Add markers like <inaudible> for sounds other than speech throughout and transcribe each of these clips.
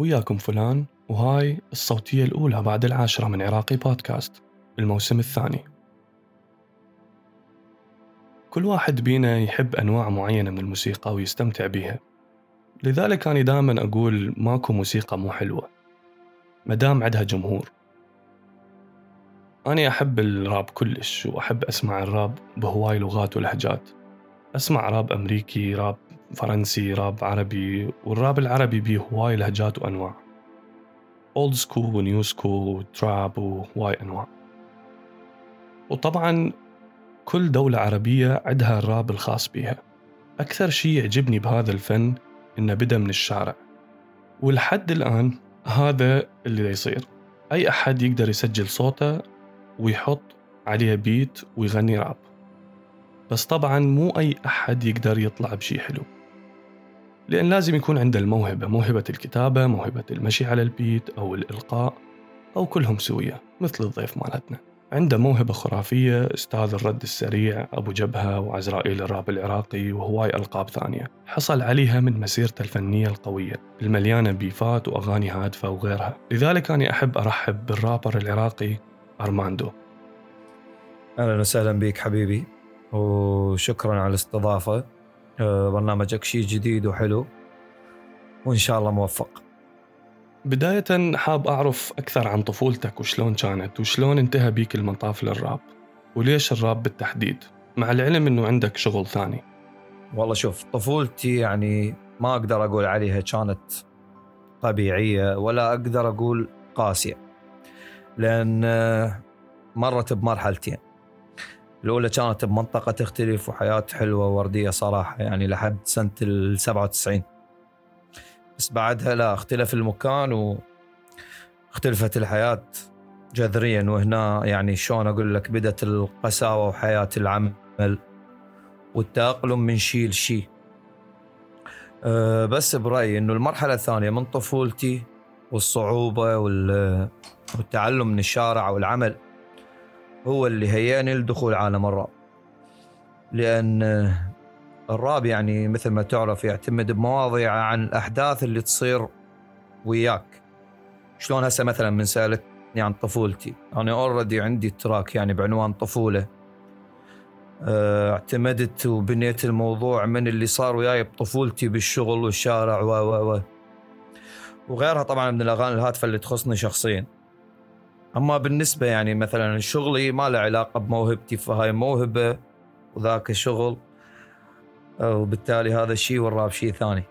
وياكم فلان وهاي الصوتية الأولى بعد العاشرة من عراقي بودكاست. الموسم الثاني. كل واحد بينا يحب أنواع معينة من الموسيقى ويستمتع بيها. لذلك أنا دائما أقول ماكو موسيقى مو حلوة. مدام عندها جمهور. أنا أحب الراب كلش وأحب أسمع الراب بهواي لغات ولهجات. أسمع راب أمريكي راب فرنسي راب عربي والراب العربي بيه هواي لهجات وأنواع. old school و new school و trap وهواي أنواع. وطبعا كل دولة عربية عندها الراب الخاص بيها أكثر شيء يعجبني بهذا الفن إنه بدأ من الشارع. ولحد الآن هذا اللي يصير. أي أحد يقدر يسجل صوته ويحط عليه beat ويغني راب بس طبعا مو أي أحد يقدر يطلع بشي حلو. لأن لازم يكون عنده الموهبة موهبة الكتابة موهبة المشي على البيت أو الإلقاء أو كلهم سوية مثل الضيف مالتنا. عنده موهبة خرافية أستاذ الرد السريع أبو جبهة وعزرائيل الراب العراقي وهواي ألقاب ثانية. حصل عليها من مسيرته الفنية القوية المليانة بيفات وأغاني هادفة وغيرها. لذلك أنا أحب أرحب بالرابر العراقي أرماندو. أهلا وسهلا بك حبيبي وشكرا على الاستضافة. آه، برنامجك شيء جديد وحلو. وان شاء الله موفق. بداية حاب أعرف أكثر عن طفولتك وشلون كانت وشلون انتهى بيك المطاف للراب؟ وليش الراب بالتحديد؟ مع العلم أنه عندك شغل ثاني. والله شوف طفولتي يعني ما أقدر أقول عليها كانت طبيعية ولا أقدر أقول قاسية. لأن آه، مرت بمرحلتين. الأولى كانت بمنطقة تختلف وحياة حلوة ووردية صراحة يعني لحد سنة ال 97 بس بعدها لا اختلف المكان واختلفت الحياة جذريا. وهنا يعني شلون أقول لك بدت القساوة وحياة العمل والتأقلم من شيء لشيء أه بس برأيي إنه المرحلة الثانية من طفولتي والصعوبة وال- والتعلم من الشارع والعمل هو اللي هيأني لدخول عالم الراب لأن آه، الراب يعني مثل ما تعرف يعتمد بمواضيع عن الأحداث اللي تصير وياك. شلون هسه مثلا من سالتني عن طفولتي. أنا already عندي track يعني بعنوان طفولة. آه، اعتمدت وبنيت الموضوع من اللي صار وياي بطفولتي بالشغل والشارع و و و. وغيرها طبعا من الأغاني الهادفة اللي تخصني شخصيا. أما بالنسبة يعني مثلا شغلي ما له علاقة بموهبتي فهاي موهبة وذاك شغل وبالتالي هذا الشيء والراب شيء ثاني.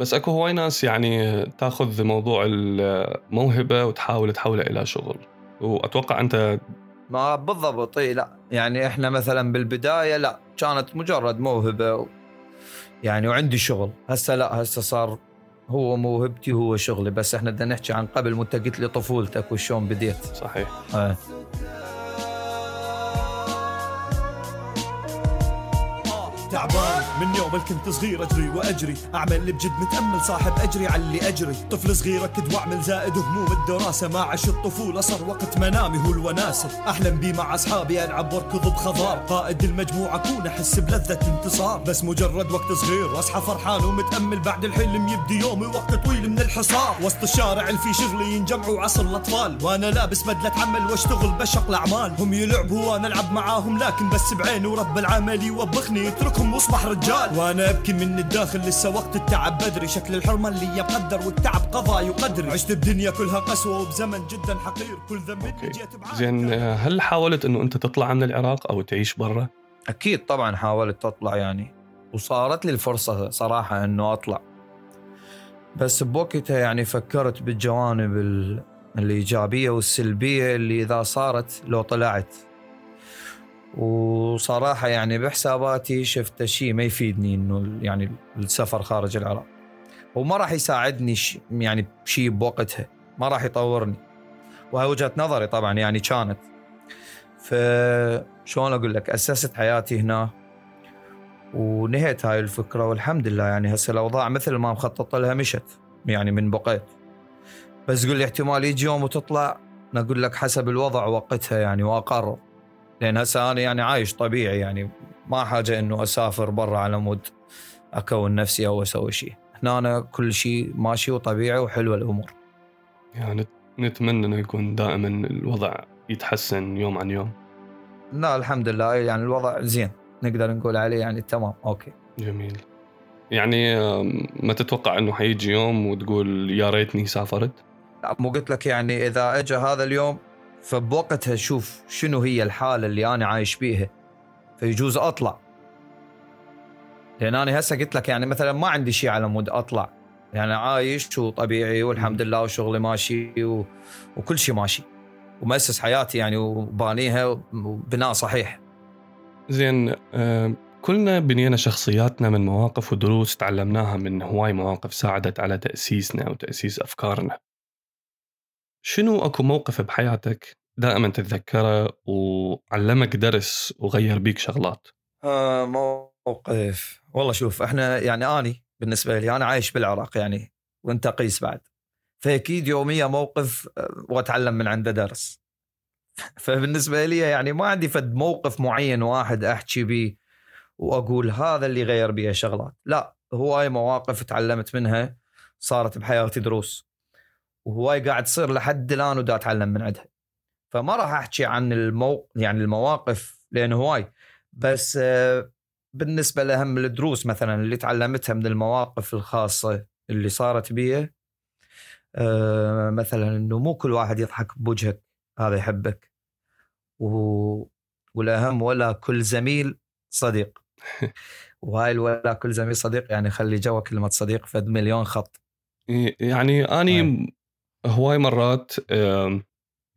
بس أكو هواي ناس يعني تأخذ موضوع الموهبة وتحاول تحولها إلى شغل. وأتوقع أنت ما بالضبط إي لا. يعني إحنا مثلا بالبداية لا كانت مجرد موهبة و... يعني وعندي شغل. هسه لا هسه صار هو موهبتي هو شغلي بس إحنا بدنا نحكي عن قبل ما أنت قلت لي طفولتك وشلون بديت صحيح آه. تعبان. من يوم كنت صغير أجري وأجري. أعمل اللي بجد متأمل صاحب أجري على اللي أجري. طفل صغير أكد وأعمل زائد هموم الدراسة. ما عش الطفولة صار وقت منامي هو الوناسة. أحلم بي مع أصحابي ألعب واركض بخضار قائد المجموعة اكون أحس بلذة انتصار. بس مجرد وقت صغير واصحى فرحان ومتأمل. بعد الحلم يبدي يومي وقت طويل من الحصار. وسط الشارع اللي فيه شغلي ينجمعوا عصر الأطفال. وأنا لابس بدلة عمل وأشتغل بشق الأعمال. هم يلعبوا وأنا ألعب معاهم لكن بس بعيني ورب العمل يوبخني. يتركهم واصبح رجال. وأنا أبكي من الداخل لسه وقت التعب بدري. شكل الحرمة اللي يقدر والتعب قضاء يقدر عشت بدنيا كلها قسوة وبزمن جدا حقير. كل ذنب. جيت. زين هل حاولت أنه أنت تطلع من العراق أو تعيش برا؟ أكيد طبعا حاولت أطلع يعني. وصارت لي الفرصة صراحة إنه أطلع. بس بوقتها يعني فكرت بالجوانب ال- الإيجابية والسلبية اللي إذا صارت لو طلعت. وصراحة يعني بحساباتي شفت شيء ما يفيدني إنه يعني السفر خارج العراق. وما راح يساعدني يعني بشيء بوقتها ما راح يطورني. وهي وجهة نظري طبعا يعني كانت. فشلون أقول لك؟ أسست حياتي هنا ونهيت هاي الفكرة والحمد لله يعني هسه الأوضاع مثل ما مخطط لها مشت يعني من بقيت. بس قول لي احتمال يجي يوم وتطلع أنا أقول لك حسب الوضع وقتها يعني واقرر لأن هسه أنا يعني عايش طبيعي يعني ما حاجة إنه أسافر برا على مود أكون نفسي أو أسوي شيء. هنا أنا كل شيء ماشي وطبيعي وحلوه الأمور. يعني نتمنى إنه يكون دائما الوضع يتحسن يوم عن يوم. لا الحمد لله. يعني الوضع زين. نقدر نقول عليه يعني تمام. okay. جميل. يعني ما تتوقع إنه حيجي يوم وتقول يا ريتني سافرت؟ لا مو قلت لك يعني إذا أجى هذا اليوم فبوقتها شوف شنو هي الحالة اللي أنا عايش بيها. فيجوز أطلع. لأن أنا هسه قلت لك يعني مثلا ما عندي شيء على مود أطلع. يعني عايش وطبيعي والحمد لله وشغلي ماشي و... وكل شيء ماشي. ومؤسس حياتي يعني وبانيها بناء صحيح. زين آم، كلنا بنينا شخصياتنا من مواقف ودروس تعلمناها من هواي مواقف ساعدت على تأسيسنا وتأسيس أفكارنا. شنو أكو موقف بحياتك دائما تتذكره وعلمك درس وغير بيك شغلات؟ آه موقف. والله شوف إحنا يعني أني بالنسبة لي أنا عايش بالعراق يعني وأنت قيس بعد. فأكيد يوميا موقف آه، وأتعلم من عنده درس. <laughs> فبالنسبة لي يعني ما عندي فد موقف معين واحد أحكي بيه وأقول هذا اللي غير بيه شغلات. لا هواي مواقف تعلمت منها صارت بحياتي دروس. وهواي قاعد تصير لحد الآن ودا أتعلم من عندها فما راح أحكي عن المو يعني المواقف لأن هواي. بس آه، بالنسبة لاهم الدروس مثلا اللي تعلمتها من المواقف الخاصة اللي صارت بي آه، مثلا إنه مو كل واحد يضحك بوجهك هذا يحبك. و... والأهم ولا كل زميل صديق. <laughs> وهاي ولا كل زميل صديق يعني خلي جوا كلمة صديق فد مليون خط. يعني أني هواي مرات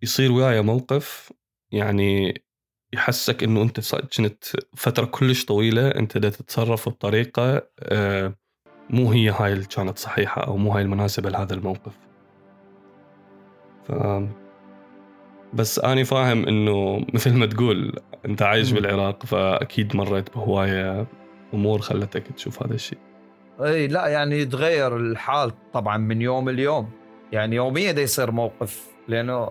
يصير وياي موقف يعني يحسك إنه أنت كنت فترة كلش طويلة أنت دا تتصرف بطريقة آه، مو هي هاي اللي كانت صحيحة أو مو هاي المناسبة لهذا الموقف. ف بس أني فاهم إنه <laughs> مثل ما تقول أنت عايش. بالعراق فأكيد مريت بهواية أمور خلتك تشوف هذا الشيء. إي لا يعني يتغير الحال طبعا من يوم ليوم يعني يوميا دا يصير موقف لأنه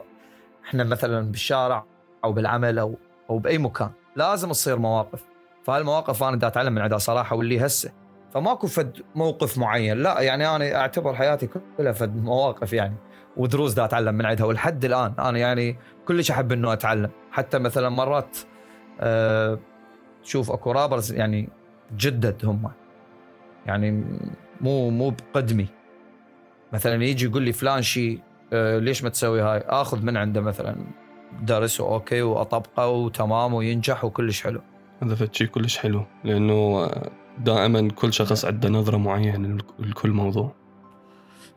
إحنا مثلا بالشارع أو بالعمل أو أو بأي مكان لازم تصير مواقف. فهالمواقف أنا دا أتعلم من عندها صراحة واللي هسه. فماكو فد موقف معين. لا يعني أنا أعتبر حياتي كلها فد مواقف يعني ودروس دا أتعلم من عندها ولحد الآن أنا يعني كلش أحب إنه أتعلم. حتى مثلا مرات أه تشوف أكو رابرز يعني جدد هم. يعني مو مو بقدمي. مثلا يجي يقول لي فلان شيء آه، ليش ما تسوي هاي؟ آخذ من عنده مثلا درسه أوكي وأطبقه وتمام وينجح وكلش حلو. هذا شيء كلش حلو لأنه دائما كل شخص عنده نظرة معينة لكل موضوع.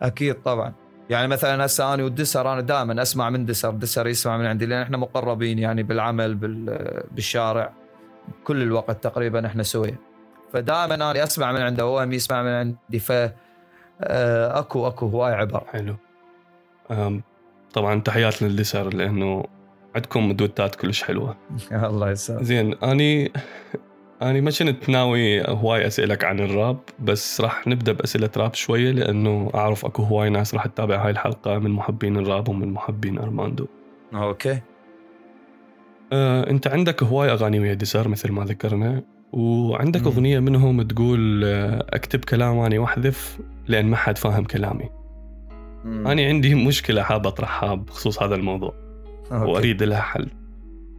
أكيد طبعا. يعني مثلا هسه أنا والدسر أنا دائما أسمع من دسر دسر يسمع من عندي لأن إحنا مقربين يعني بالعمل بال- بالشارع كل الوقت تقريبا إحنا سويا فدائما أنا أسمع من عنده وهو يسمع من عندي ف أكو أكو هواي عبر حلو. طبعا تحياتنا لديسر لأنه عندكم دويتات كلش حلوة. <laughs> الله يسلمك. زين أني أني ما كنت ناوي هواي أسألك عن الراب بس راح نبدأ بأسئلة راب شوية لأنه أعرف أكو هواي ناس راح تتابع هاي الحلقة من محبين الراب ومن محبين أرماندو. okay. أه، أنت عندك هواي أغاني ويا ديسر مثل ما ذكرنا؟ وعندك مم. أغنية منهم تقول أه، أكتب كلام اني واحذف لأن ما حد فاهم كلامي مم. أنا عندي مشكلة حاب أطرحها بخصوص هذا الموضوع okay. وأريد لها حل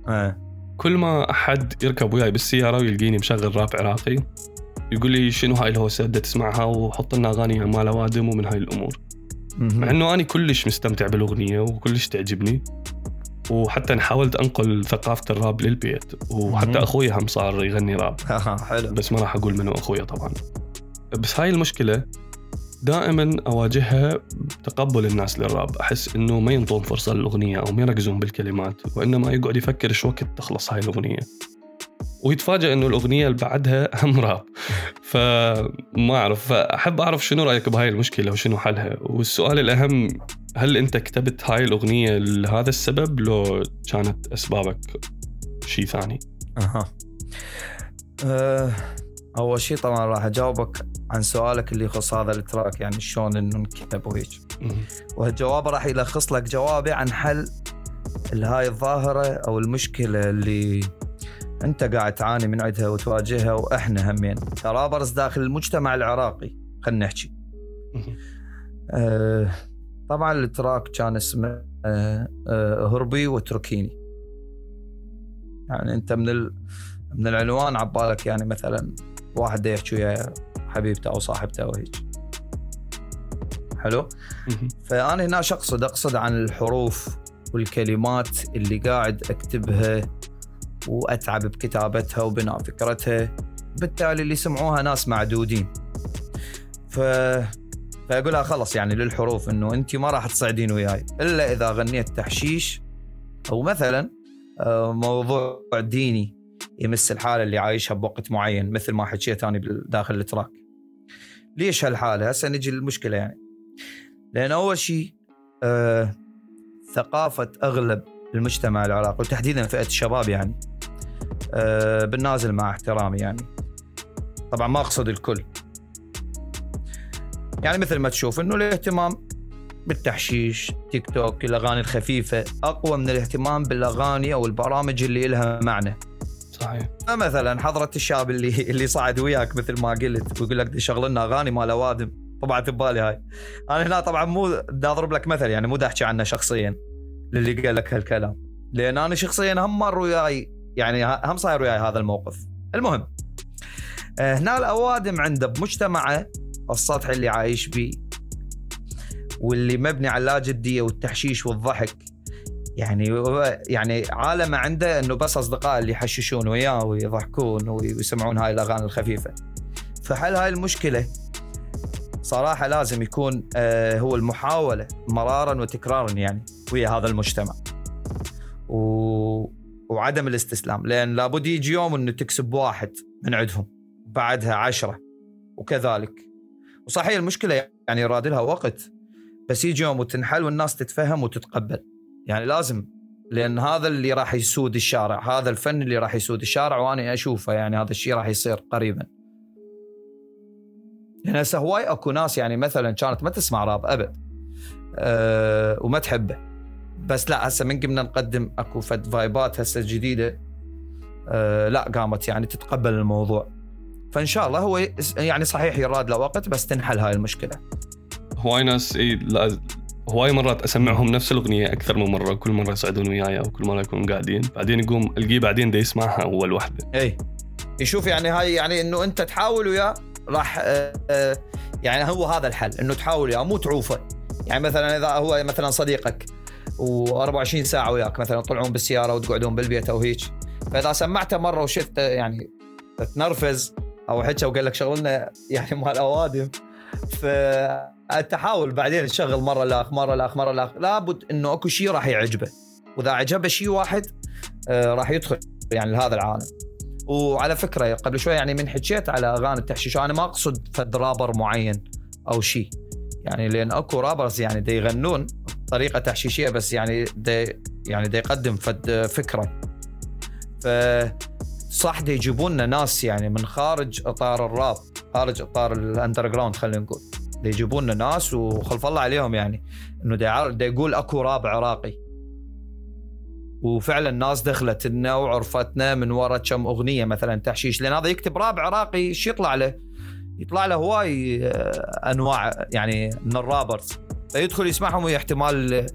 آه. كل ما أحد يركب وياي بالسيارة ويلقيني مشغل راب عراقي يقول لي شنو هاي الهوسة بدها تسمعها وحط لنا أغاني مال اوادم ومن هاي الأمور مع إنه أنا كلش مستمتع بالأغنية وكلش تعجبني وحتى حاولت أنقل ثقافة الراب للبيت وحتى. أخوي هم صار يغني راب. <laughs> حلو. بس ما راح أقول منو أخويا طبعا. بس هاي المشكلة دائما أواجهها بتقبل الناس للراب. أحس إنه ما ينطون فرصة للأغنية أو ما يركزون بالكلمات وإنما يقعد يفكر شو وقت تخلص هاي الأغنية. ويتفاجئ إنه الأغنية اللي بعدها <laughs> هم راب. فما أعرف. فأحب أعرف شنو رأيك بهاي المشكلة وشنو حلها؟ والسؤال الأهم هل انت كتبت هاي الأغنية لهذا السبب لو كانت أسبابك شيء ثاني؟ أها. أه أول شيء طبعا راح أجاوبك عن سؤالك اللي يخص هذا التراك يعني شلون إنه انكتب وهيك. والجواب راح يلخص لك جوابي عن حل هاي الظاهرة أو المشكلة اللي أنت قاعد تعاني من عندها وتواجهها وإحنا همين. كرابرز داخل المجتمع العراقي خلينا نحكي. مهم. طبعا التراك كان اسمه آه، آه، هربي وتركيني. يعني انت من ال... من العنوان عبالك يعني مثلا واحد يحكي ويا حبيبته أو صاحبته أو هيك حلو. فأنا هنا اقصد أقصد عن الحروف والكلمات اللي قاعد أكتبها وأتعب بكتابتها وبناء فكرتها. بالتالي اللي سمعوها ناس معدودين. ف فاقولها خلص يعني للحروف إنه أنت ما راح تصعدين وياي إلا إذا غنيت تحشيش أو مثلا آه، موضوع ديني يمس الحالة اللي عايشها بوقت معين مثل ما حكيت أنا داخل التراك. ليش هالحالة؟ هسه نجي للمشكلة يعني. لأن أول شيء آه ثقافة أغلب المجتمع العراقي وتحديدا فئة الشباب يعني آه بالنازل مع احترامي يعني. طبعا ما أقصد الكل. يعني مثل ما تشوف إنه الاهتمام بالتحشيش تيك توك الأغاني الخفيفة أقوى من الاهتمام بالأغاني أو البرامج اللي لها معنى. صحيح. مثلا حضرة الشاب اللي اللي صعد وياك مثل ما قلت ويقول لك شغل لنا أغاني مال أوادم. طبعت ببالي هاي. أنا هنا طبعا مو دا أضرب لك مثل يعني مو دا أحكي عنه شخصيا للي قال لك هالكلام. لأن أنا شخصيا هم مر وياي يعني هم صاير وياي هذا الموقف. المهم آه، هنا الأوادم عنده بمجتمعه السطح اللي عايش بيه واللي مبني على اللاجديه والتحشيش والضحك يعني يعني عالم عنده إنه بس أصدقاء اللي يحششون وياه ويضحكون ويسمعون هاي الأغاني الخفيفة. فحل هاي المشكلة صراحة لازم يكون آه هو المحاولة مرارا وتكرارا يعني ويا هذا المجتمع. و... وعدم الاستسلام لأن لابد يجي يوم إنه تكسب واحد من عندهم بعدها عشرة وكذلك وصحيح المشكلة يعني يراد لها وقت بس يجي يوم وتنحل والناس تتفهم وتتقبل. يعني لازم لأن هذا اللي راح يسود الشارع هذا الفن اللي راح يسود الشارع وأنا أشوفه يعني هذا الشيء راح يصير قريبا. لأن هسه هواي أكو ناس يعني مثلا كانت ما تسمع راب أبد أه وما تحبه. بس لا هسه من قمنا نقدم أكو فد vibe ات هسه جديدة أه لا قامت يعني تتقبل الموضوع. فإن شاء الله هو يعني صحيح يراد له وقت بس تنحل هاي المشكلة. هواي ناس لا هواي مرات أسمعهم نفس الأغنية أكثر من مرة كل مرة يصعدون وياي أو كل مرة يكونوا قاعدين بعدين يقوم القيه بعدين دا يسمعها أول وحده إي. يشوف يعني هاي يعني إنه أنت تحاول وياه راح آه، آه، يعني هو هذا الحل إنه تحاول وياه مو تعوفه. يعني مثلا إذا هو مثلا صديقك و24 ساعة وياك مثلا تطلعون بالسيارة وتقعدون بالبيت أو هيك فإذا سمعته مرة وشفت يعني تنرفز أو حكى وقال لك شغلنا يعني <laughs> مال أوادم. فتحاول بعدين تشغل مرة الاخ مرة الاخ مرة الاخ لابد إنه أكو شيء راح يعجبه. وإذا عجبه شيء واحد آه، راح يدخل يعني لهذا العالم. وعلى فكرة قبل شوي يعني من حكيت على أغاني التحشيش. أنا ما أقصد فد رابر معين أو شيء يعني لأن أكو rappers يعني دي يغنون طريقه تحشيشية بس يعني دي يعني دي يقدم فد فكرة. ف صح دي يجيبون لنا ناس يعني من خارج إطار الراب خارج إطار ال underground خلينا نقول. دي يجيبون لنا ناس وخلف الله عليهم يعني إنه دي, دي يقول أكو راب عراقي. وفعلا الناس دخلت لنا وعرفتنا من ورا كم أغنية مثلا تحشيش لأن هذا يكتب راب عراقي إيش يطلع له؟ يطلع له هواي آه، أنواع يعني من الرابرز. فيدخل يسمعهم واحتمال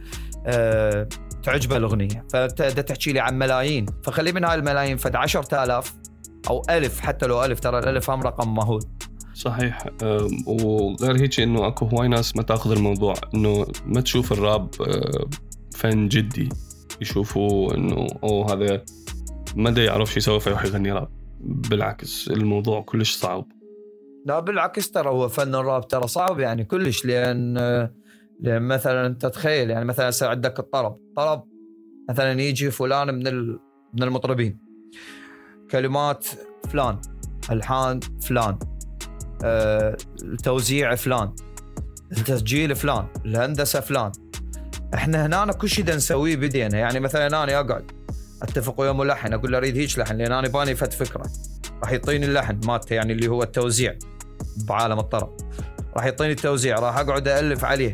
تعجبه الأغنية. فانت دا تحكي لي عن ملايين. فخلي من هاي الملايين فد 10000 أو ألف حتى لو ألف ترى الألف هم رقم مهول. صحيح. وغير هيك إنه أكو هواي ناس ما تأخذ الموضوع إنه ما تشوف الراب فن جدي. يشوفوا إنه أوه هذا ما دا يعرف شو يسوي فيروح يغني راب. بالعكس الموضوع كلش صعب. لا بالعكس ترى هو فن الراب ترى صعب يعني كلش لأن لأن مثلا انت تخيل يعني مثلا هسه عندك الطرب طرب مثلا يجي فلان من من المطربين. كلمات فلان ألحان فلان آه، التوزيع فلان التسجيل فلان الهندسة فلان. إحنا هنا كل شيء نسويه بدينا. يعني مثلا أنا أقعد أتفق ويا ملحن أقول له أريد هيك لحن لأن أنا باني فت فكرة. راح يعطيني اللحن مالته يعني اللي هو التوزيع بعالم الطرب. راح يعطيني التوزيع راح أقعد الف عليه.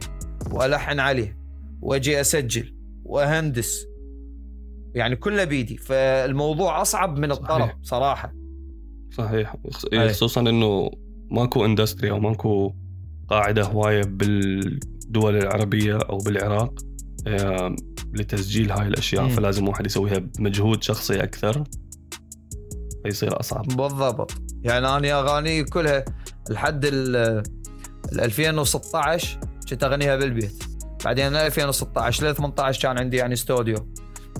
والحن عليه واجي أسجل واهندس يعني كله بيدي. فالموضوع أصعب من صحيح. صراحة. صحيح. أي. خصوصا إنه ماكو إندستري أو ماكو قاعدة هواية بالدول العربية أو بالعراق لتسجيل هاي الأشياء. مم. فلازم واحد يسويها بمجهود شخصي أكثر. فيصير أصعب. بالضبط. يعني أنا اغاني كلها لحد ال 2016 كنت أغنيها بالبيت. بعدين من 2016 ل 18 كان عندي يعني استوديو.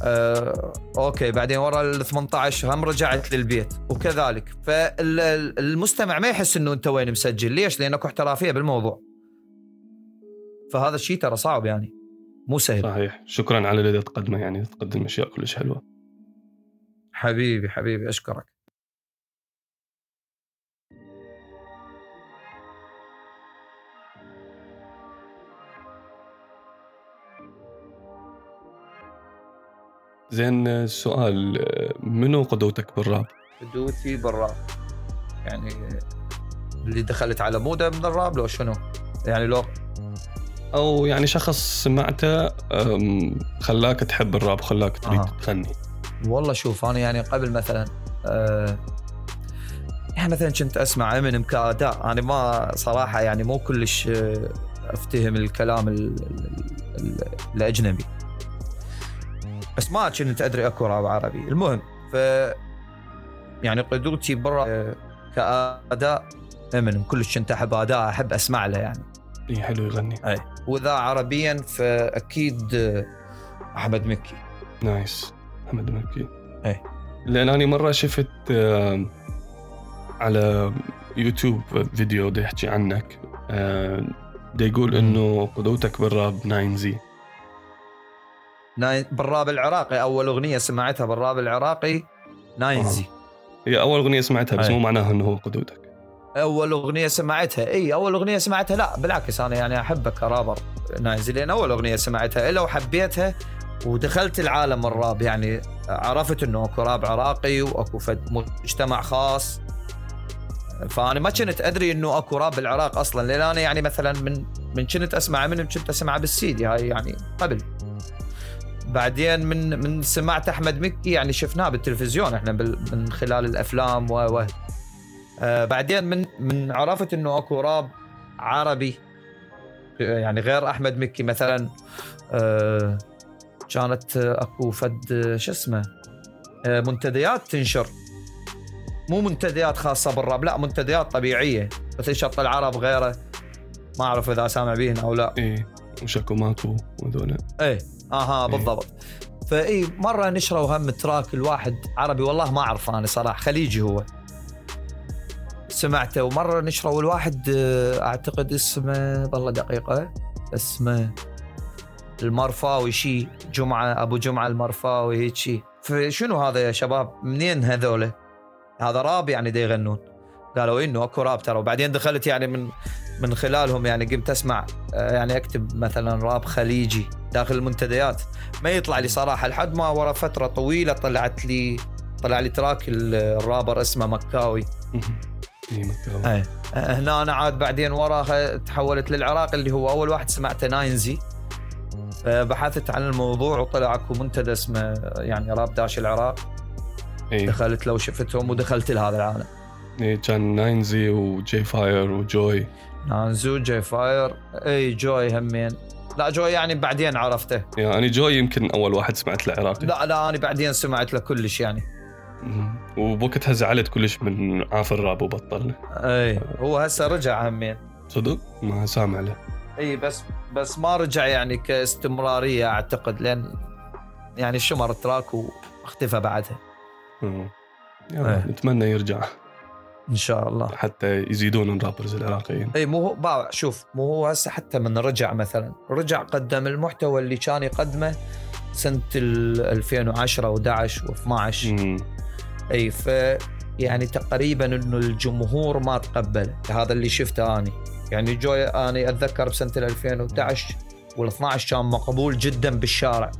آه، أوكي بعدين ورا ال 18 هم رجعت للبيت وكذلك. فالمستمع ما يحس إنه أنت وين مسجل. ليش؟ لأن اكو احترافية بالموضوع. فهذا الشيء ترى صعب يعني. مو سهل. صحيح. شكرا على اللي تقدمه يعني تقدم أشياء كلش حلوة. حبيبي حبيبي أشكرك. زين سؤال آه، منو قدوتك بالراب؟ قدوتي بالراب يعني اللي دخلت على مودة من الراب لو شنو؟ يعني لو أو يعني شخص سمعته خلاك تحب الراب خلاك تريد آه. تغني والله شوف أنا يعني قبل مثلا آه يعني مثلا كنت أسمع امينيم كأداء أنا ما صراحة يعني مو كلش آه، أفتهم الكلام ال ال ال الأجنبي بس ما كنت أدري أكو راب عربي. المهم ف يعني قدوتي برا آه، كأداء امينيم كلش كنت أحب أداء أحب أسمع له يعني. إي حلو يغني. واذا عربيا فأكيد آه، أحمد مكي. nice. أحمد مكي. إيه. لأن أنا مرة شفت على يوتيوب فيديو دا يحكي عنك. دا يقول. إنه قدوتك بالراب ناينزي ناين بالراب العراقي أول أغنية سمعتها بالراب العراقي ناينزي. هي أول أغنية سمعتها بس. مو معناها إنه هو قدوتك أول أغنية سمعتها إي أول أغنية سمعتها لا بالعكس أنا يعني احبه كرابر ناينزي لأن أول أغنية سمعتها إلا وحبيتها ودخلت العالم الراب يعني عرفت إنه أكو راب عراقي وأكو فد مجتمع خاص. فأنا ما كنت أدري إنه أكو راب بالعراق أصلا لأن أنا يعني مثلا من من كنت أسمع من كنت أسمع بالسيدي هاي يعني قبل. بعدين من من سمعت أحمد مكي يعني شفناه بالتلفزيون إحنا من خلال الأفلام و و آه بعدين من من عرفت إنه أكو راب عربي يعني غير أحمد مكي مثلا آه كانت أكو فد شو اسمه؟ آه منتديات تنشر. مو منتديات خاصة بالراب لا منتديات طبيعية. مثل شط العرب غيره؟ ما أعرف إذا سامع بيهن أو لا. اي وشكو ماكو وهذول إيه. أها إيه. بالضبط. فإي مرة نشروا هم تراك الواحد عربي والله ما أعرف أنا صراحة خليجي هو. سمعته ومرة نشروا الواحد آه، أعتقد اسمه والله دقيقة اسمه المرفاوي شي جمعة أبو جمعة المرفاوي هيك شي. فشنو هذا يا شباب؟ منين هذول هذا راب يعني دا يغنون. قالوا إنه أكو راب ترى. وبعدين دخلت يعني من من خلالهم يعني قمت أسمع آه، يعني أكتب مثلا راب خليجي داخل المنتديات. ما يطلع لي صراحة لحد ما ورا فترة طويلة طلعت لي طلع لي track ال- الرابر اسمه مكاوي. اي <laughs> إيه هنا أنا عاد بعدين وراها تحولت للعراق اللي هو أول واحد سمعته ناينزي. آه، بحثت عن الموضوع وطلع أكو منتدى اسمه يعني راب dash العراق. اي دخلت لو شفتهم ودخلت لهذا العالم. إي، كان ناينزي وجي فاير وجوي. ناينزي جي فاير. إي جوي همين. لا جوي يعني بعدين عرفته. يعني أنا جوي يمكن أول واحد سمعت له عراقي. لا لا أنا بعدين سمعت له كلش يعني. وبوقتها زعلت كلش من عاف الراب وبطل. إي هو هسه رجع همين. صدق؟ ما سامع له. إي بس بس ما رجع يعني كاستمرارية أعتقد لأن يعني شمر تراك واختفى بعدها. مم. يلا إيه. نتمنى يرجع. إن شاء الله. حتى يزيدون الرابرز العراقيين. إي مو هو شوف مو هو هسه حتى من رجع مثلا. رجع قدم المحتوى اللي كان يقدمه سنة ال 2010 و11 و12 مم. إي ف يعني تقريبا إنه الجمهور ما تقبل. هذا اللي شفته اني يعني جوي اني أتذكر بسنة ال 2011 وال 12 كان مقبول جدا بالشارع.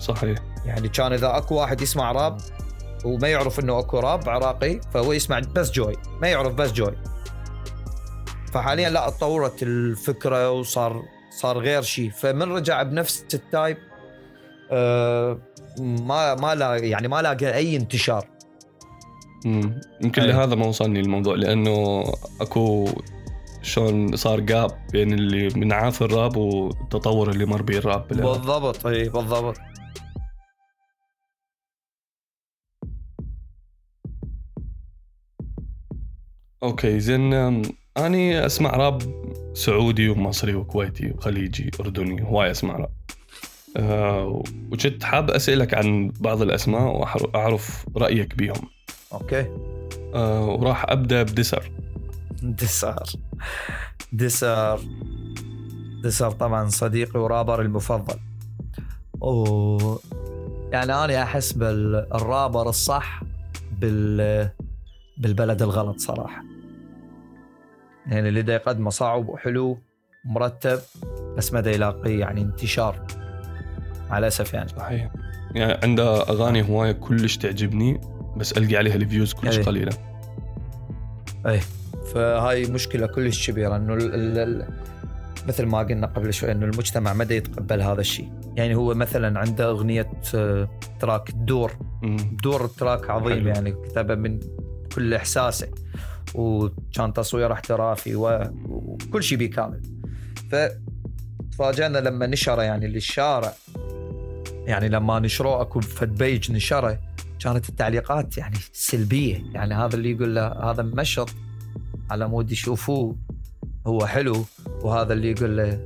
صحيح. يعني كان إذا أكو واحد يسمع راب وما يعرف إنه أكو راب عراقي فهو يسمع بس جوي ما يعرف بس جوي فحاليا لا تطورت الفكرة وصار صار غير شيء فمن رجع بنفس التايب آه ما ما لا يعني ما لاقى أي انتشار مم. يمكن أي. لهذا ما وصلني الموضوع لأنه أكو شلون صار gap بين اللي من عاف الراب والتطور اللي مر به الراب بالعراق. بالضبط إي بالضبط okay زين أني أسمع راب سعودي ومصري وكويتي وخليجي أردني هواي أسمع راب. أه وكنت حاب أسألك عن بعض الأسماء واعرف رأيك بيهم. أوكي. أه وراح أبدأ بدسر. دسار دسار دسار طبعا صديقي ورابر المفضل. و يعني أنا أحس بالرابر الصح بال بالبلد الغلط صراحة. يعني اللي دا يقدمه صعب وحلو مرتب بس ما دا يلاقي يعني انتشار. مع الأسف يعني. صحيح. يعني عنده أغاني هواية كلش تعجبني بس ألقي عليها ال views كلش أي. قليلة. فهاي مشكلة كلش كبيرة إنه ال- ال- ال- مثل ما قلنا قبل شوي إنه المجتمع ما يتقبل هذا الشيء. يعني هو مثلا عنده أغنية آه، track الدور دور ال track عظيم حلو. يعني كتبه من كل إحساسه. وكان تصوير احترافي وكل شيء بيه كامل. لما نشره يعني للشارع يعني لما نشروه أكو فد بيج نشره كانت التعليقات يعني سلبية. يعني هذا اللي يقول له هذا مشط على مود يشوفوه هو حلو. وهذا اللي يقول له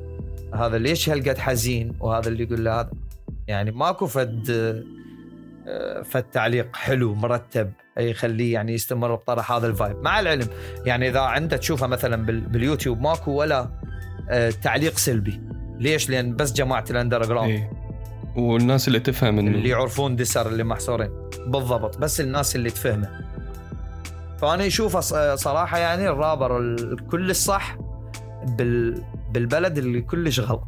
هذا ليش هالقد حزين؟ وهذا اللي يقول له هذا يعني ماكو فد آه، فد تعليق حلو مرتب يخليه يعني يستمر بطرح هذا ال vibe مع العلم يعني إذا عنده تشوفه مثلا بال- باليوتيوب ماكو ولا آه، تعليق سلبي. ليش؟ لأن بس جماعة ال underground إيه. والناس اللي تفهم إنه اللي يعرفون ديسر اللي محصورين. بالضبط بس الناس اللي تفهمه. فأنا اشوفه ص- صراحة يعني الرابر الكل الصح بال بالبلد اللي كلش غلط.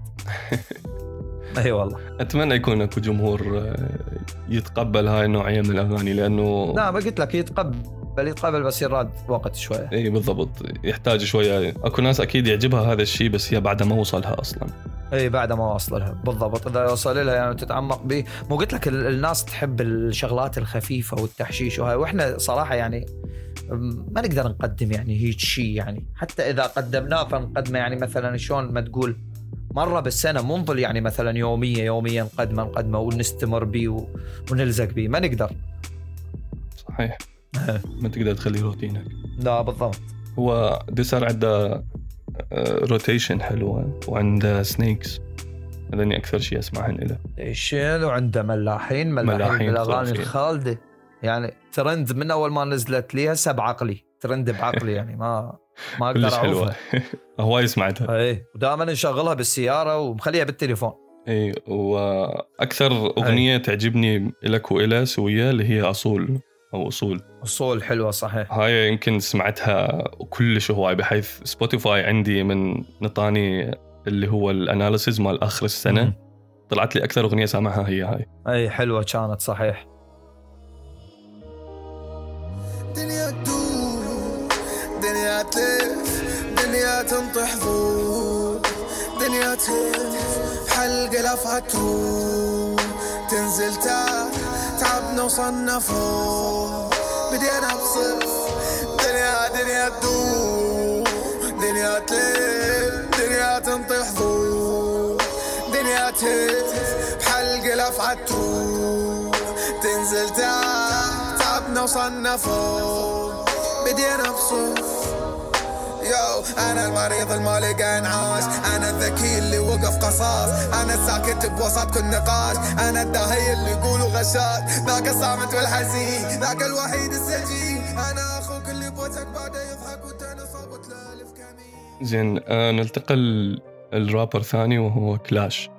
<laughs> إي والله. أتمنى يكون أكو جمهور آه، يتقبل هاي النوعية من الأغاني لأنه لا ما قلت لك يتقبل يتقبل بس يراد وقت شوية. اي بالضبط. يحتاج شوية. أكو ناس أكيد يعجبها هذا الشيء بس هي بعد ما وصلها أصلا. اي بعد ما وصل لها بالضبط. إذا وصل لها يعني تتعمق به مو قلت لك ال- الناس تحب الشغلات الخفيفة والتحشيش وهاي. وإحنا صراحة يعني ما نقدر نقدم يعني هيك شيء يعني. حتى إذا قدمناه فنقدمه يعني مثلا شلون ما تقول مرة بالسنة مو نظل يعني مثلا يوميه يوميا نقدمه نقدمه ونستمر به ونلزق به ما نقدر. صحيح. ما تقدر تخليه روتينك. لا بالضبط. هو ديسر عنده Rotation حلوة وعنده Snakes هذني أكثر شيء أسمعهن له شنو عنده ملاحين ملاحين, ملاحين بالأغاني. الخالدة. يعني ترند من أول ما نزلت لي هسه بعقلي ترند بعقلي يعني ما ما أقدر حلوة. هواي <laughs> سمعتها. اي ودائما نشغلها بالسيارة ومخليها بالتليفون. اي وأكثر أغنية تعجبني لك وإلى سوية اللي هي أصول أو أصول. أصول حلوة صحيح. هاي يمكن سمعتها كلش هواي بحيث Spotify عندي من نطاني اللي هو ال analysis مال آخر السنة. مم. طلعت لي أكثر أغنية سامعها هي هاي. اي حلوة كانت صحيح. دنيا تنطح دنيا تهف حلقة لفها تروح. تنزل تحت تعبنا وصلنا فوق. بدينا بصف دنيا دنيا تدور دنيا تلف دنيا تنطح ضوء. دنيا تهف بحلقة لفها تروح. تنزل تحت تعبنا وصلنا فوق. بدينا بصف يو. أنا المريض المالي انعاش أنا الذكي اللي وقف قصاص. أنا الساكت بوسط كل نقاش. أنا الداهي اللي يقولوا غشاش. ذاك الصامت والحزين. ذاك الوحيد السجين. أنا أخوك اللي بوجهك بعده يضحك وتاني صوت له الف كمين. زين آه ننتقل الرابر ثاني وهو كلاش.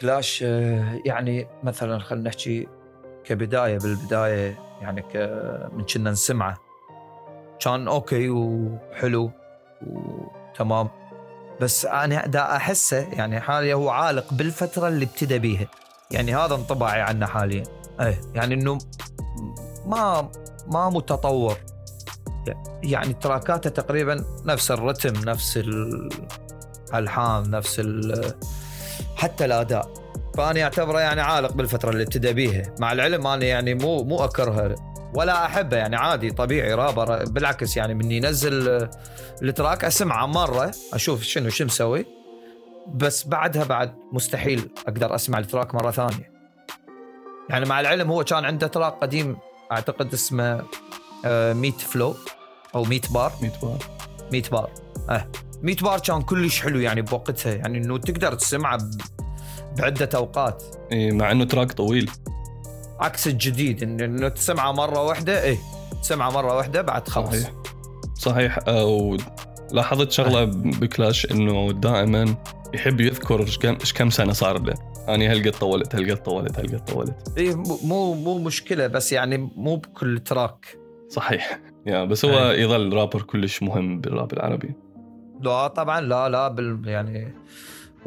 كلاش آه، يعني مثلا خلينا نحكي كبداية بالبداية يعني من كنا نسمعه. كان أوكي وحلو وتمام. بس أنا دا أحسه يعني حاليا هو عالق بالفترة اللي ابتدى بيها. يعني هذا انطباعي عنه حاليا. إيه يعني إنه ما ما متطور. يعني تراكاته تقريبا نفس الرتم نفس الألحان نفس حتى الأداء. فأنا أعتبره يعني عالق بالفترة اللي ابتدى بيها. مع العلم أنا يعني مو مو أكرهه. ولا أحبه يعني عادي طبيعي رابر. بالعكس يعني من ينزل آه، ال track أسمعه مرة أشوف شنو شو مسوي. بس بعدها بعد مستحيل أقدر أسمع ال track مرة ثانية. يعني مع العلم هو كان عنده track قديم أعتقد اسمه آه، ميت flow أو ميت بار. 100 بار. ميت بار. آه ميت بار كان كلش حلو يعني بوقتها. يعني إنه تقدر تسمعه بعدة أوقات. إيه مع إنه track طويل. عكس الجديد إن- انه تسمعه مرة واحدة إيه تسمعه مرة واحدة بعد خلص صحيح. صحيح. آه، ولاحظت شغلة بكلاش إنه دائما يحب يذكر إيش كم إيش كم سنة صار له. أنا هالقد طولت هالقد طولت هالقد طولت. إيه مو- مو مو مشكلة بس يعني مو بكل track. صحيح. يا بس هو أي. يظل رابر كلش مهم بالراب العربي. لا طبعا لا لا بال يعني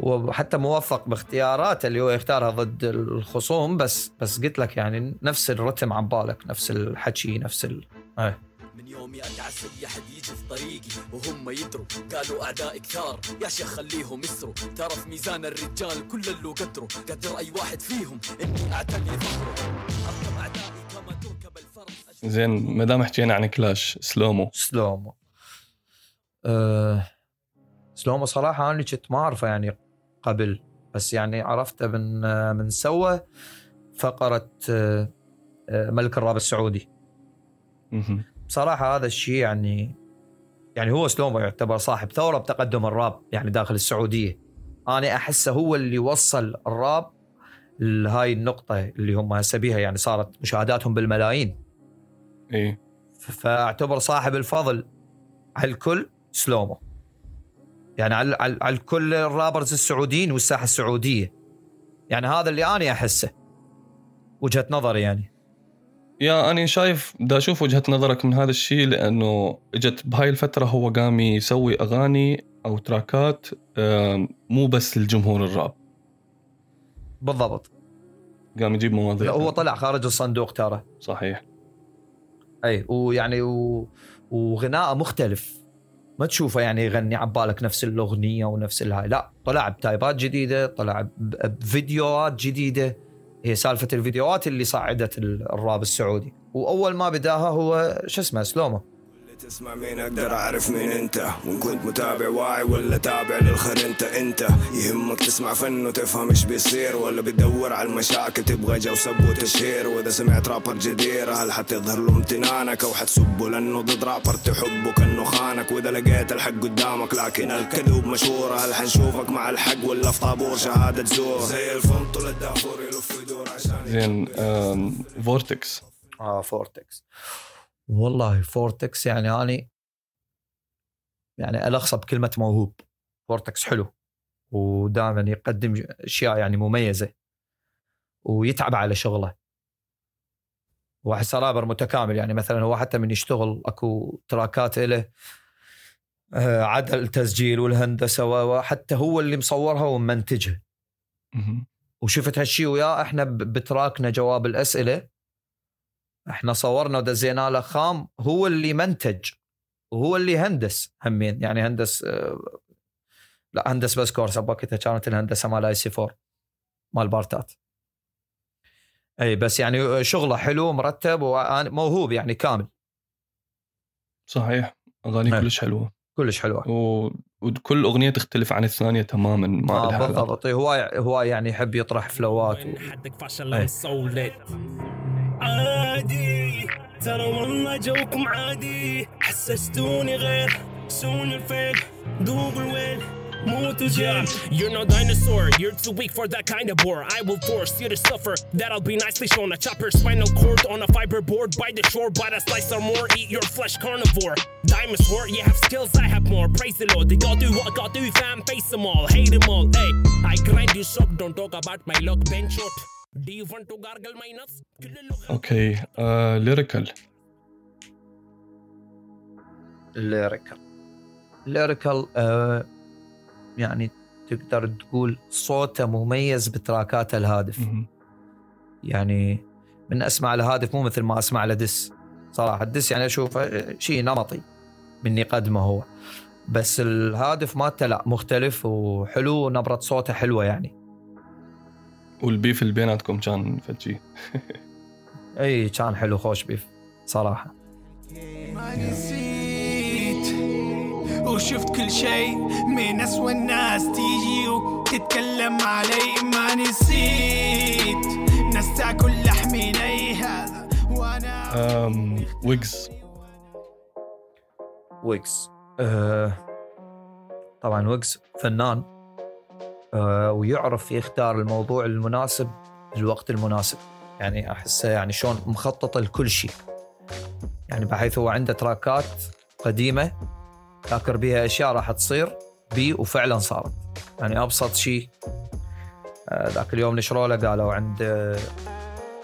وحتى موفق باختياراته اللي هو يختارها ضد الخصوم بس بس قلت لك يعني نفس الرتم عن بالك نفس الحكي نفس ال... من يومي اتعسى اي احد يجي في طريقي وهم يدروا قالوا اعدائي كثار يا شيخ خليهم يسروا. ترى في ميزان الرجال كل اللي قدروا قدر أي واحد فيهم إني أعتني الفرس. زين ما دام حكينا عن كلاش سلومو. سلومو. أه سلومو صراحة أنا كنت ما أعرفه يعني قبل بس يعني عرفته من من سوى فقرة آه، ملك الراب السعودي. مهم. بصراحة هذا الشيء يعني يعني هو سلومو يعتبر صاحب ثورة بتقدم الراب يعني داخل السعودية. أنا أحسه هو اللي وصل الراب لهاي النقطة اللي هم هسه بيها يعني صارت مشاهداتهم بالملايين. إيه. فأعتبر صاحب الفضل على الكل سلومو. يعني على, على, على الكل الرابرز السعوديين والساحة السعودية. يعني هذا اللي أنا أحسه. وجهة نظري يعني. يا أنا شايف بدي أشوف وجهة نظرك من هذا الشيء لأنه إجت بهاي الفترة هو قام يسوي أغاني أو تراكات مو بس للجمهور الراب. بالضبط. قام يجيب مواضيع هو طلع خارج الصندوق ترى. صحيح. أي ويعني و... وغناءه مختلف. ما تشوفه يعني يغني عبالك نفس الأغنية ونفس الهاي. لا طلع ب type ات جديدة طلع بفيديوهات جديدة. هي سالفة الفيديوهات اللي صعدت ال- الراب السعودي. وأول ما بداها هو شو اسمه Slow Mo. تسمع مين أقدر أعرف مين أنت؟ وإن كنت متابع واعي ولا تابع للخير أنت أنت. يهمك تسمع فن وتفهم إيش بيصير ولا بتدور على المشاكل تبغى جو سب وتشهير. وإذا سمعت رابر جدير هل حتظهر له امتنانك؟ أو حتسبه لأنه ضد رابر تحبه كأنه خانك. وإذا لقيت الحق قدامك لكن الكذوب مشهور. هل حنشوفك مع الحق ولا في طابور شهادة زور؟ زي الفنطل الدافور يلف يدور عشان زين فورتكس آه فورتكس والله فورتكس يعني أني يعني الخصه بكلمه موهوب. فورتكس حلو. ودائما يقدم أشياء يعني مميزة. ويتعب على شغله. واحس رابر متكامل يعني مثلا هو حتى من يشتغل أكو track ات له آه، عدل التسجيل والهندسة وحتى هو اللي مصورها ومنتجها. وشفت هالشيء وياه إحنا ب track نا جواب الأسئلة إحنا صورنا ودزينا له خام هو اللي منتج وهو اللي هندس همين. يعني هندس آه، لا هندس بس كورس. بوقتها كانت الهندسة مال آي سي 4 مال part ات. إي بس يعني شغله حلو مرتب وموهوب يعني كامل. صحيح. أغاني إيه. كلش حلوة. كلش حلوة. و... وكل أغنية تختلف عن الثانية تماما ما آه. بالضبط. هو هو يعني يحب يطرح flow ات. و... حدك عادي ترى والله جوكم عادي حسستوني غير سون الفيل دوب الويل موت وجيل You're no dinosaur, you're too weak for that kind of war I will force you to suffer, that'll be nicely shown A chopper spinal cord on a fiberboard by the shore But a slice or more, eat your flesh carnivore Diamonds war, you have skills, I have more Praise the Lord, they gotta do what I gotta do fam Face them all, hate them all, hey I grind you shock, don't talk about my luck bench shot Do you want to gargle my nuts? كل اللغة okay آه... Lyrical ال Lyrical آه يعني تقدر تقول صوته مميز ب track اته الهادف. مهم. يعني من أسمع الهادف مو مثل ما أسمع له diss صراحة ال diss يعني أشوفه شيء نمطي من يقدمه هو. بس الهادف مالته لا مختلف وحلو ونبرة صوته حلوة يعني. وال beef اللي بيناتكم كان فجي أي كان حلو خوش beef صراحة. ما نسيت وشفت كل شيء من أسوأ الناس تيجي وتتكلم علي. ما نسيت ناس تاكل لحمي ني هذا وأنا أم ويجز ويجز آه طبعا ويجز فنان. ويعرف يختار الموضوع المناسب الوقت المناسب. يعني أحسه يعني شلون مخطط لكل شيء. يعني بحيث هو عنده track ات قديمة ذاكر بها أشياء راح تصير بي وفعلا صارت. يعني أبسط شيء آه، ذاك اليوم نشروا له قالوا عند آه،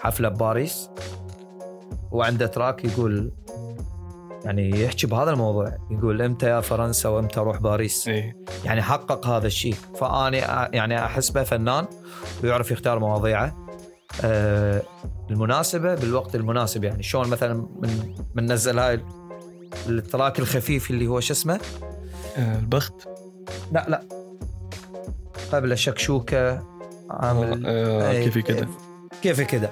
حفلة بباريس وعنده track يقول يعني يحكي بهذا الموضوع يقول إمتى يا فرنسا وامتى أروح باريس؟ اي يعني حقق هذا الشيء. فأني يعني أحس به فنان ويعرف يختار مواضيعه. آه المناسبة بالوقت المناسب يعني. شلون مثلا من من نزل هاي ال track الخفيف اللي هو شو اسمه؟ آه، البخت؟ لا لا. قبل شكشوكه عامل آه، إيه، كيفي كده. كيف كده.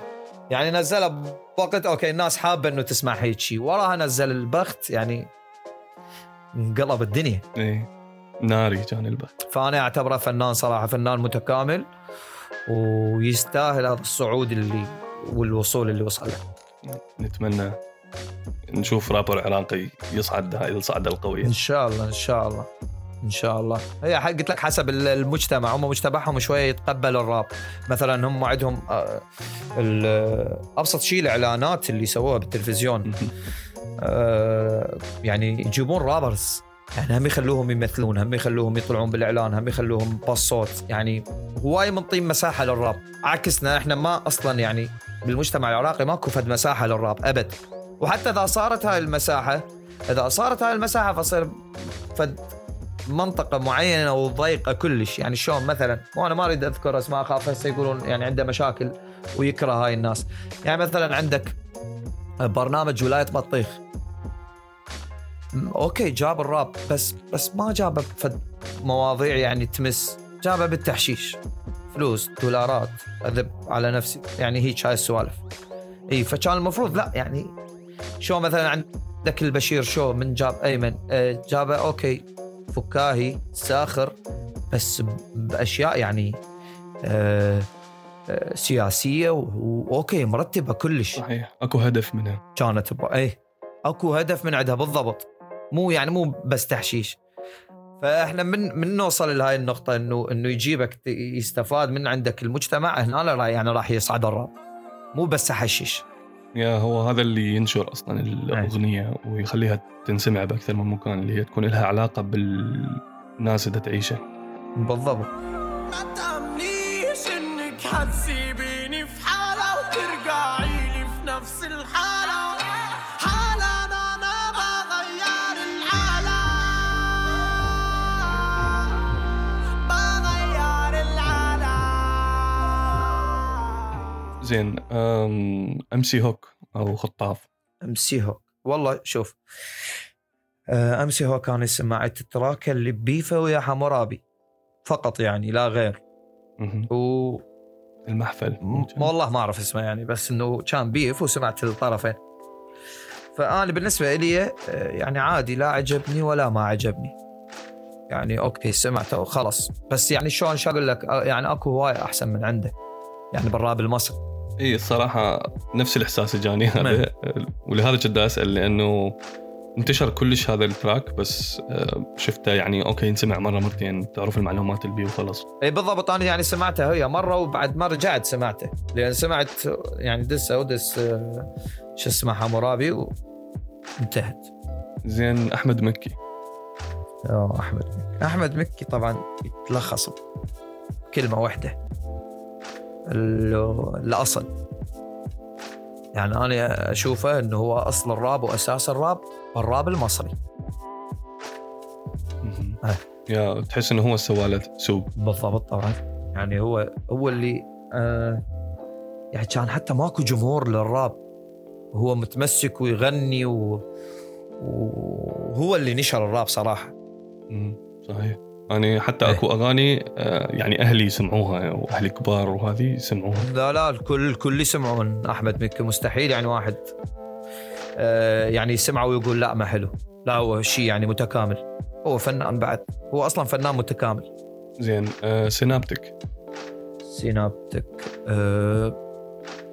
يعني نزلها بوقت okay الناس حابة إنه تسمع هيك شيء وراها نزل البخت يعني انقلب الدنيا. إي ناري كان البخت. فأنا أعتبره فنان صراحة فنان متكامل ويستاهل هذا الصعود اللي والوصول اللي وصل له. نتمنى نشوف رابر عراقي يصعد هاي الصعدة القوية. إن شاء الله إن شاء الله. إن شاء الله. هي قلت لك حسب ال- المجتمع هم مجتمعهم شوية يتقبل الراب. مثلا هم عندهم آه، أبسط شيء الإعلانات اللي سووها بالتلفزيون. آه، يعني يجيبون رابرز. يعني هم يخلوهم يمثلون هم يخلوهم يطلعون بالإعلان هم يخلوهم بالصوت يعني هواي منطين مساحة للراب. عكسنا إحنا ما أصلا يعني بالمجتمع العراقي ماكو فد مساحة للراب أبد. وحتى إذا صارت هاي المساحة إذا صارت هاي المساحة فصير فد منطقة معينة وضيقة كلش. يعني شلون مثلا وأنا ما أريد أذكر أسماء اخاف هسه يقولون يعني عنده مشاكل ويكره هاي الناس. يعني مثلا عندك برنامج ولاية بطيخ. okay جاب الراب بس بس ما جابه بفد مواضيع يعني تمس. جابه بالتحشيش. فلوس دولارات أذب على نفسي. يعني هيك هاي السوالف. إي فكان المفروض لا يعني شو مثلا عندك البشير شو من جاب ايمن آه، جابه okay. فكاهي ساخر بس بأشياء يعني آه، آه، سياسية و- و okay مرتبة كلش. صحيح. أكو هدف منها. كانت. اي أكو هدف من عندها بالضبط. مو يعني مو بس تحشيش. فإحنا من من نوصل لهاي النقطة انه إنه يجيبك يستفاد من عندك المجتمع هنا يعني راح يصعد الراب. مو بس احشش يا هو هذا اللي ينشر أصلا الأغنية ويخليها تنسمع بأكثر من مكان اللي هي تكون لها علاقة بالناس اللي تعيشها بالضبط. ما تأمنيش إنك حتسيبيني في حالة وترجعي لي في نفس الحالة زين. MC Hawk أو خطاف. MC Hawk. والله شوف آه، MC Hawk أنا سمعت ال track اللي beef ه ويا حمورابي. فقط يعني لا غير. و المحفل. م- والله ما أعرف اسمه يعني بس إنه كان beef وسمعت الطرفين. فأنا بالنسبة لي آه، يعني عادي لا عجبني ولا ما عجبني. يعني okay سمعته وخلص بس يعني شلون شو أقول لك؟ آه، يعني أكو هواي أحسن من عنده. يعني بالراب المصري. اي الصراحة نفس الإحساس جاني هذا. ولهذا كنت أسأل لأنه انتشر كلش هذا ال track بس آه، شفته يعني okay ينسمع مرة مرتين تعرف المعلومات اللي بيه وخلص اي بالضبط أنا يعني سمعته هي مرة وبعد ما رجعت سمعته. لأن سمعت يعني diss أو diss آه، شو اسمه حمورابي وانتهت. زين أحمد مكي. آه أحمد مكي. أحمد مكي طبعا يتلخص بكلمة واحدة. الأصل. يعني أنا أشوفه إنه هو أصل الراب وأساس الراب الراب المصري. آه. يا تحس إنه هو سوى له سوق. بالضبط طبعا. يعني هو هو اللي آه يعني كان حتى ماكو جمهور للراب. هو متمسك ويغني و... وهو اللي نشر الراب صراحة. مم. صحيح. يعني حتى إيه. اكو أغاني آه، يعني أهلي يسمعوها وأهلي كبار وهذه يسمعوها. لا لا الكل الكل يسمعون. أحمد مكي مستحيل يعني واحد آه، يعني يسمعه ويقول لا ما حلو. لا هو شيء يعني متكامل. هو فنان بعد. هو أصلا فنان متكامل. زين آه سينابتك. سينابتك أه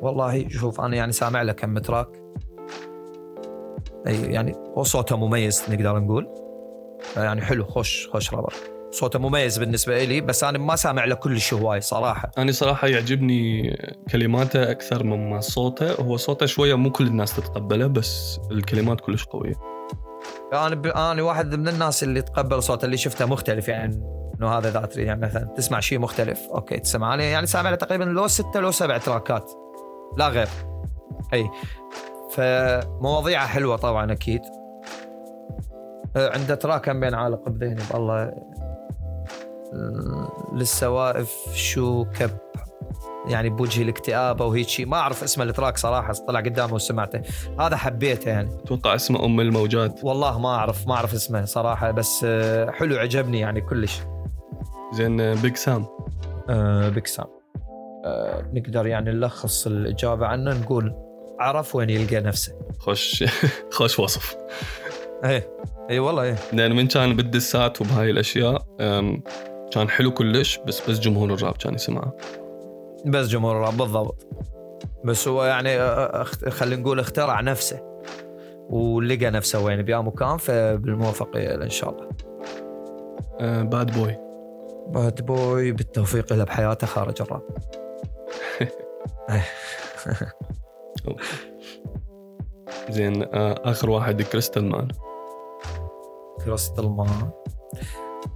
والله شوف أنا يعني سامع له كم track. أي يعني هو صوته مميز نقدر نقول. يعني حلو خوش خوش رابر. صوته مميز بالنسبة لي بس أنا ما سامع له كلش هواي صراحة. أنا صراحة يعجبني كلماته أكثر مما صوته. هو صوته شوية مو كل الناس تتقبله بس الكلمات كلش قوية. أنا ب... أنا واحد من الناس اللي تقبل صوته اللي شفته مختلف يعني إنه هذا ذات يعني مثلا تسمع شيء مختلف okay تسمع. أنا يعني سامع له تقريبا لو ستة لو سبع track ات لا غير. أي. فمواضيعه حلوة طبعا أكيد. آه، عنده تراك بين عالق بذهني بالله. للسوائف شو كب يعني بوجه الاكتئاب أو هيك شيء ما أعرف اسم التراك صراحة طلع قدامي وسمعته. هذا حبيته يعني. أتوقع اسمه أم الموجات. والله ما أعرف ما أعرف اسمه صراحة بس آه، حلو عجبني يعني كلش. زين بيج سام آه بيج سام آه نقدر يعني نلخص الإجابة عنه نقول عرف وين يلقى نفسه. خوش <laughs> خوش وصف. إيه اي والله إيه. لأن من كان بالدسات وبهاي الأشياء كان حلو كلش بس بس جمهور الراب كان يسمعه. بس جمهور الراب بالضبط. بس هو يعني خلينا نقول اخترع نفسه ولقى نفسه وين بيا مكان فبالموفقيه له إن شاء الله. أه، Bad Boy Bad Boy بالتوفيق له بحياته خارج الراب. <laughs> زين آخر واحد Crystal Man Crystal Man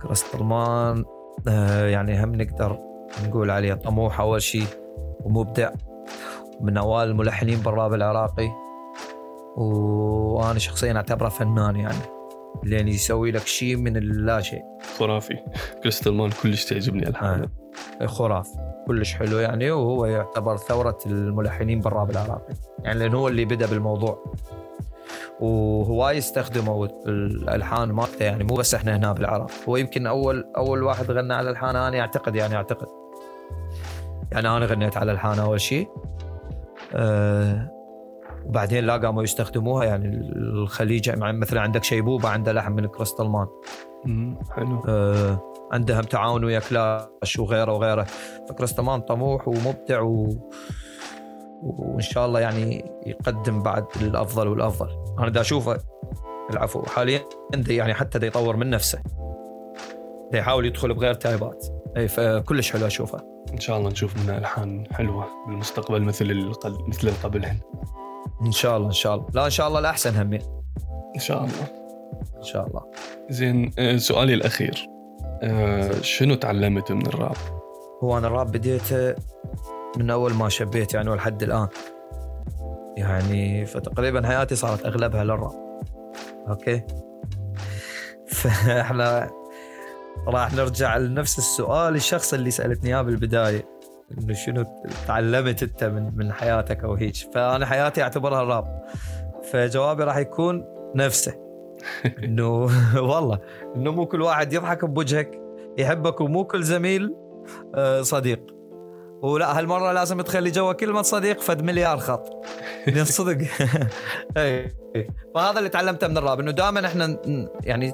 Crystal Man يعني هم نقدر نقول عليه طموح أول شيء ومبدع. من أوائل الملحنين بالراب العراقي. وأنا شخصيا أعتبره فنان يعني. لأن يسوي لك شيء من اللا شيء. خرافي. كريستال مان كلش تعجبني الحان خراف كلش حلو يعني. وهو يعتبر ثورة الملحنين بالراب العراقي. يعني لأنه هو اللي بدأ بالموضوع. وهواي يستخدموا الألحان مالته يعني مو بس إحنا هنا بالعراق. هو يمكن أول أول واحد غنى على الألحان أنا أعتقد يعني أعتقد. يعني أنا غنيت على الألحان أول شيء أه وبعدين لا قاموا يستخدموها يعني الخليج يعني مثلا عندك شيبوبة عنده لحن من Crystal Man حلو. آه، عندهم تعاون ويا كلاش وغيره وغيره. ف Crystal Man طموح ومبدع و... وإن شاء الله يعني يقدم بعد الأفضل والأفضل. أنا دا أشوفه العفو. حاليا يعني حتى دا يطور من نفسه. دا يحاول يدخل بغير type ات إي فكلش حلو أشوفه. إن شاء الله نشوف منه ألحان حلوة بالمستقبل مثل القل... مثل قبلهن. إن شاء الله إن شاء الله. لا إن شاء الله الاحسن همين إن شاء الله. إن شاء الله. زين أه، سؤالي الأخير. أه، شنو تعلمت من الراب؟ هو أنا الراب بديته من أول ما شبيت يعني ولحد الآن. يعني فتقريبا حياتي صارت أغلبها للراب أوكي؟ <laughs> فإحنا راح نرجع لنفس السؤال. الشخص اللي سألتني إياه بالبداية إنه شنو تعلمت أنت من من حياتك أو هيك فأنا حياتي أعتبرها الرأب. فجوابي راح يكون نفسه. <laughs> إنه <laughs> والله إنه مو كل واحد يضحك بوجهك يحبك ومو كل زميل آه، صديق. ولا هالمرة لازم تخلي جوا كلمه صديق فد مليار خط. <laughs> لأن صدق. <laughs> اي فهذا اللي تعلمته من الراب إنه دائما إحنا يعني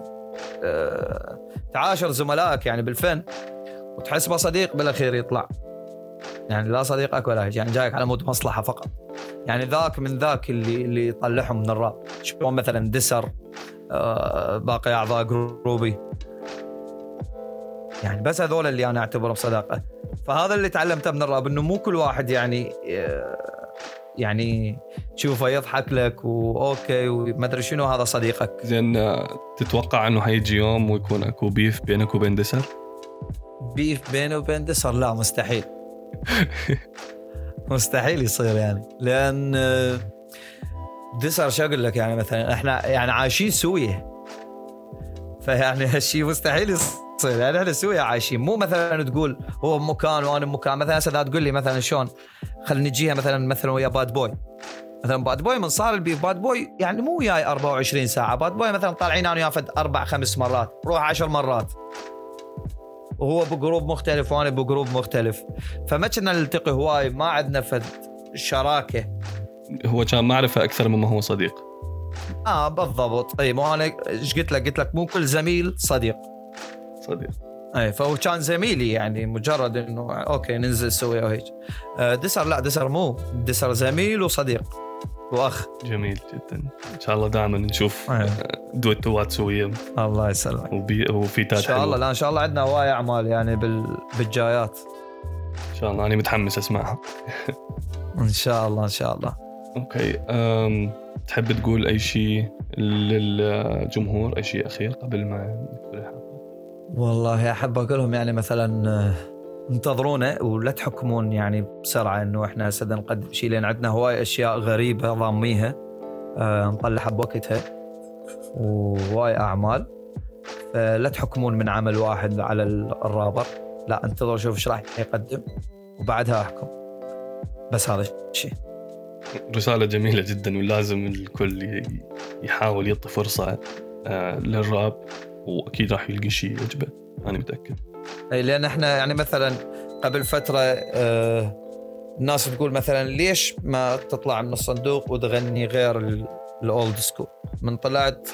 آه، تعاشر زملائك يعني بالفن وتحسبه صديق بالأخير يطلع. يعني لا صديقك ولا هيك يعني جايك على مود مصلحة فقط. يعني ذاك من ذاك اللي اللي يطلعهم من الراب. شلون مثلا دسر آه، باقي أعضاء جروبي. يعني بس هذول اللي أنا أعتبرهم صداقة. فهذا اللي تعلمته من الراب إنه مو كل واحد يعني آه، يعني تشوفه يضحك لك واوكي وما أدري شنو هذا صديقك. زين أه، تتوقع إنه حيجي يوم ويكون أكو بيف بينك وبين دسر؟ بيف بينه وبين دسر لا مستحيل. <laughs> مستحيل يصير يعني. لأن آه، دسر شو أقول لك يعني مثلا إحنا يعني عايشين سوية. فيعني هالشيء مستحيل يصير يعني إحنا سويه عايشين؟ مو مثلا تقول هو بمكان وأنا بمكان مثلا هسه تقول لي مثلا شلون؟ خلينا نجيها مثلا مثلا ويا Bad Boy مثلا Bad Boy من صار ال beef Bad Boy يعني مو وياي 24 ساعة. Bad Boy مثلا طالعين أنا وياه فد أربع خمس مرات. روح عشر مرات. وهو ب group مختلف وأنا ب group مختلف. فما كنا نلتقي هواي ما عندنا فد شراكة. هو كان معرفة أكثر مما هو صديق. آه بالضبط. إي مو أنا إيش قلت لك؟ قلت لك مو كل زميل صديق. صديق. أي فهو كان زميلي يعني مجرد إنه okay ننزل نسوي أو هيك. آه، دسر لا دسر مو. دسر زميل وصديق وأخ. جميل جدا. إن شاء الله دائما نشوف أيه. دويتوات سوية. الله يسلمك. وبي و feat ات إن شاء الله لا إن شاء الله عندنا هواي أعمال يعني بال... بالجايات. إن شاء الله أنا متحمس أسمعها. <laughs> إن شاء الله إن شاء الله. okay أم تحب تقول أي شيء للجمهور؟ أي شيء أخير قبل ما الحلقة والله أحب أقول لهم يعني مثلا آه، انتظرونا ولا تحكمون يعني بسرعة إنه إحنا هسه نقدم شيء لأن عندنا هواي أشياء غريبة ضاميها آه، نطلعها بوقتها. وهواي أعمال. فلا تحكمون من عمل واحد على الرابر. لا انتظروا شوف إيش راح يقدم وبعدها أحكم. بس هذا الشيء. رسالة جميلة جدا ولازم الكل يحاول يعطي فرصة آه، للراب. واكيد راح يلقى شيء يعجبه. أنا متأكد. أي لأن إحنا يعني مثلا قبل فترة آه الناس تقول مثلا ليش ما تطلع من الصندوق وتغني غير ال- ال old school؟ من طلعت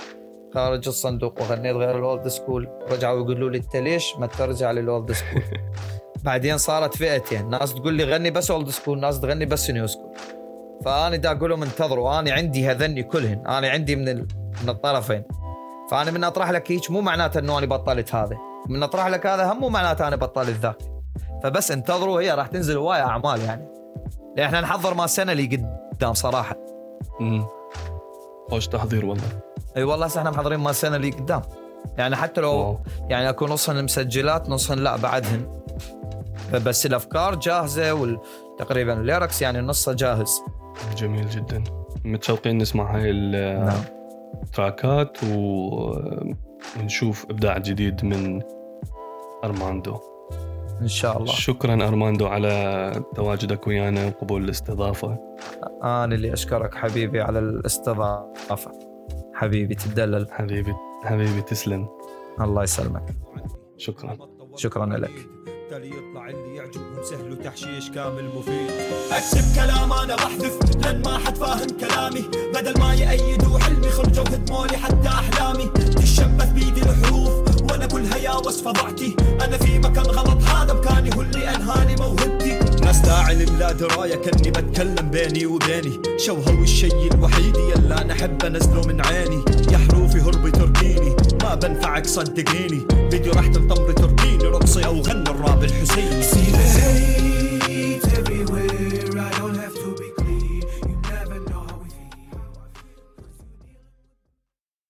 خارج الصندوق وغنيت غير ال old school رجعوا يقولوا لي أنت ليش ما ترجع لل old school؟ <laughs> بعدين صارت فئتين. ناس تقول لي غني بس old school ناس تغني بس new school. فأنا دا أقول لهم انتظروا أنا عندي هذني كلهن. أنا عندي من ال... من الطرفين. فأنا من أطرح لك هيك مو معناته إنه أنا بطلت هذا. من أطرح لك هذا هم مو معناته أنا بطلت ذاك. فبس انتظروا هي راح تنزل هواي أعمال يعني. لأن إحنا نحضر مال السنة اللي قدام صراحة. امم خوش تحضير والله. أي والله هسه إحنا محضرين مال السنة اللي قدام. يعني حتى لو واو. يعني أكو نصهن مسجلات نصهن لا بعدهن. بس الأفكار جاهزة وتقريبا ال lyrics يعني نصه جاهز. جميل جدا. متشوقين نسمع هاي نعم. التراكات و... ونشوف إبداع جديد من أرماندو. إن شاء الله. شكرا أرماندو على تواجدك ويانا وقبول الاستضافة. أنا اللي أشكرك حبيبي على الاستضافة. حبيبي تدلل حبيبي حبيبي تسلم. الله يسلمك. شكرا. شكرا لك. تالي يطلع اللي يعجبهم سهل وتحشيش كامل مفيد. اكتب كلام أنا بحذف لأن ما حد فاهم كلامي. بدل ما يأيدوا حلمي خرجوا هدموا لي حتى أحلامي. تشبث بيدي الحروف وأنا كلها يا وصف ضعتي أنا في مكان غلط هذا مكاني هو اللي أنهاني موهبتي. ناس داعي لا دراية كأني بتكلم بيني وبيني. شوهوا الشي الوحيد يلا أنا احب انزله من عيني. يا حروفي هربي تركيني. ما بنفعك صدقيني. فيديو راح تنطمري تركيني رقصي أو غني الراب الحسيني.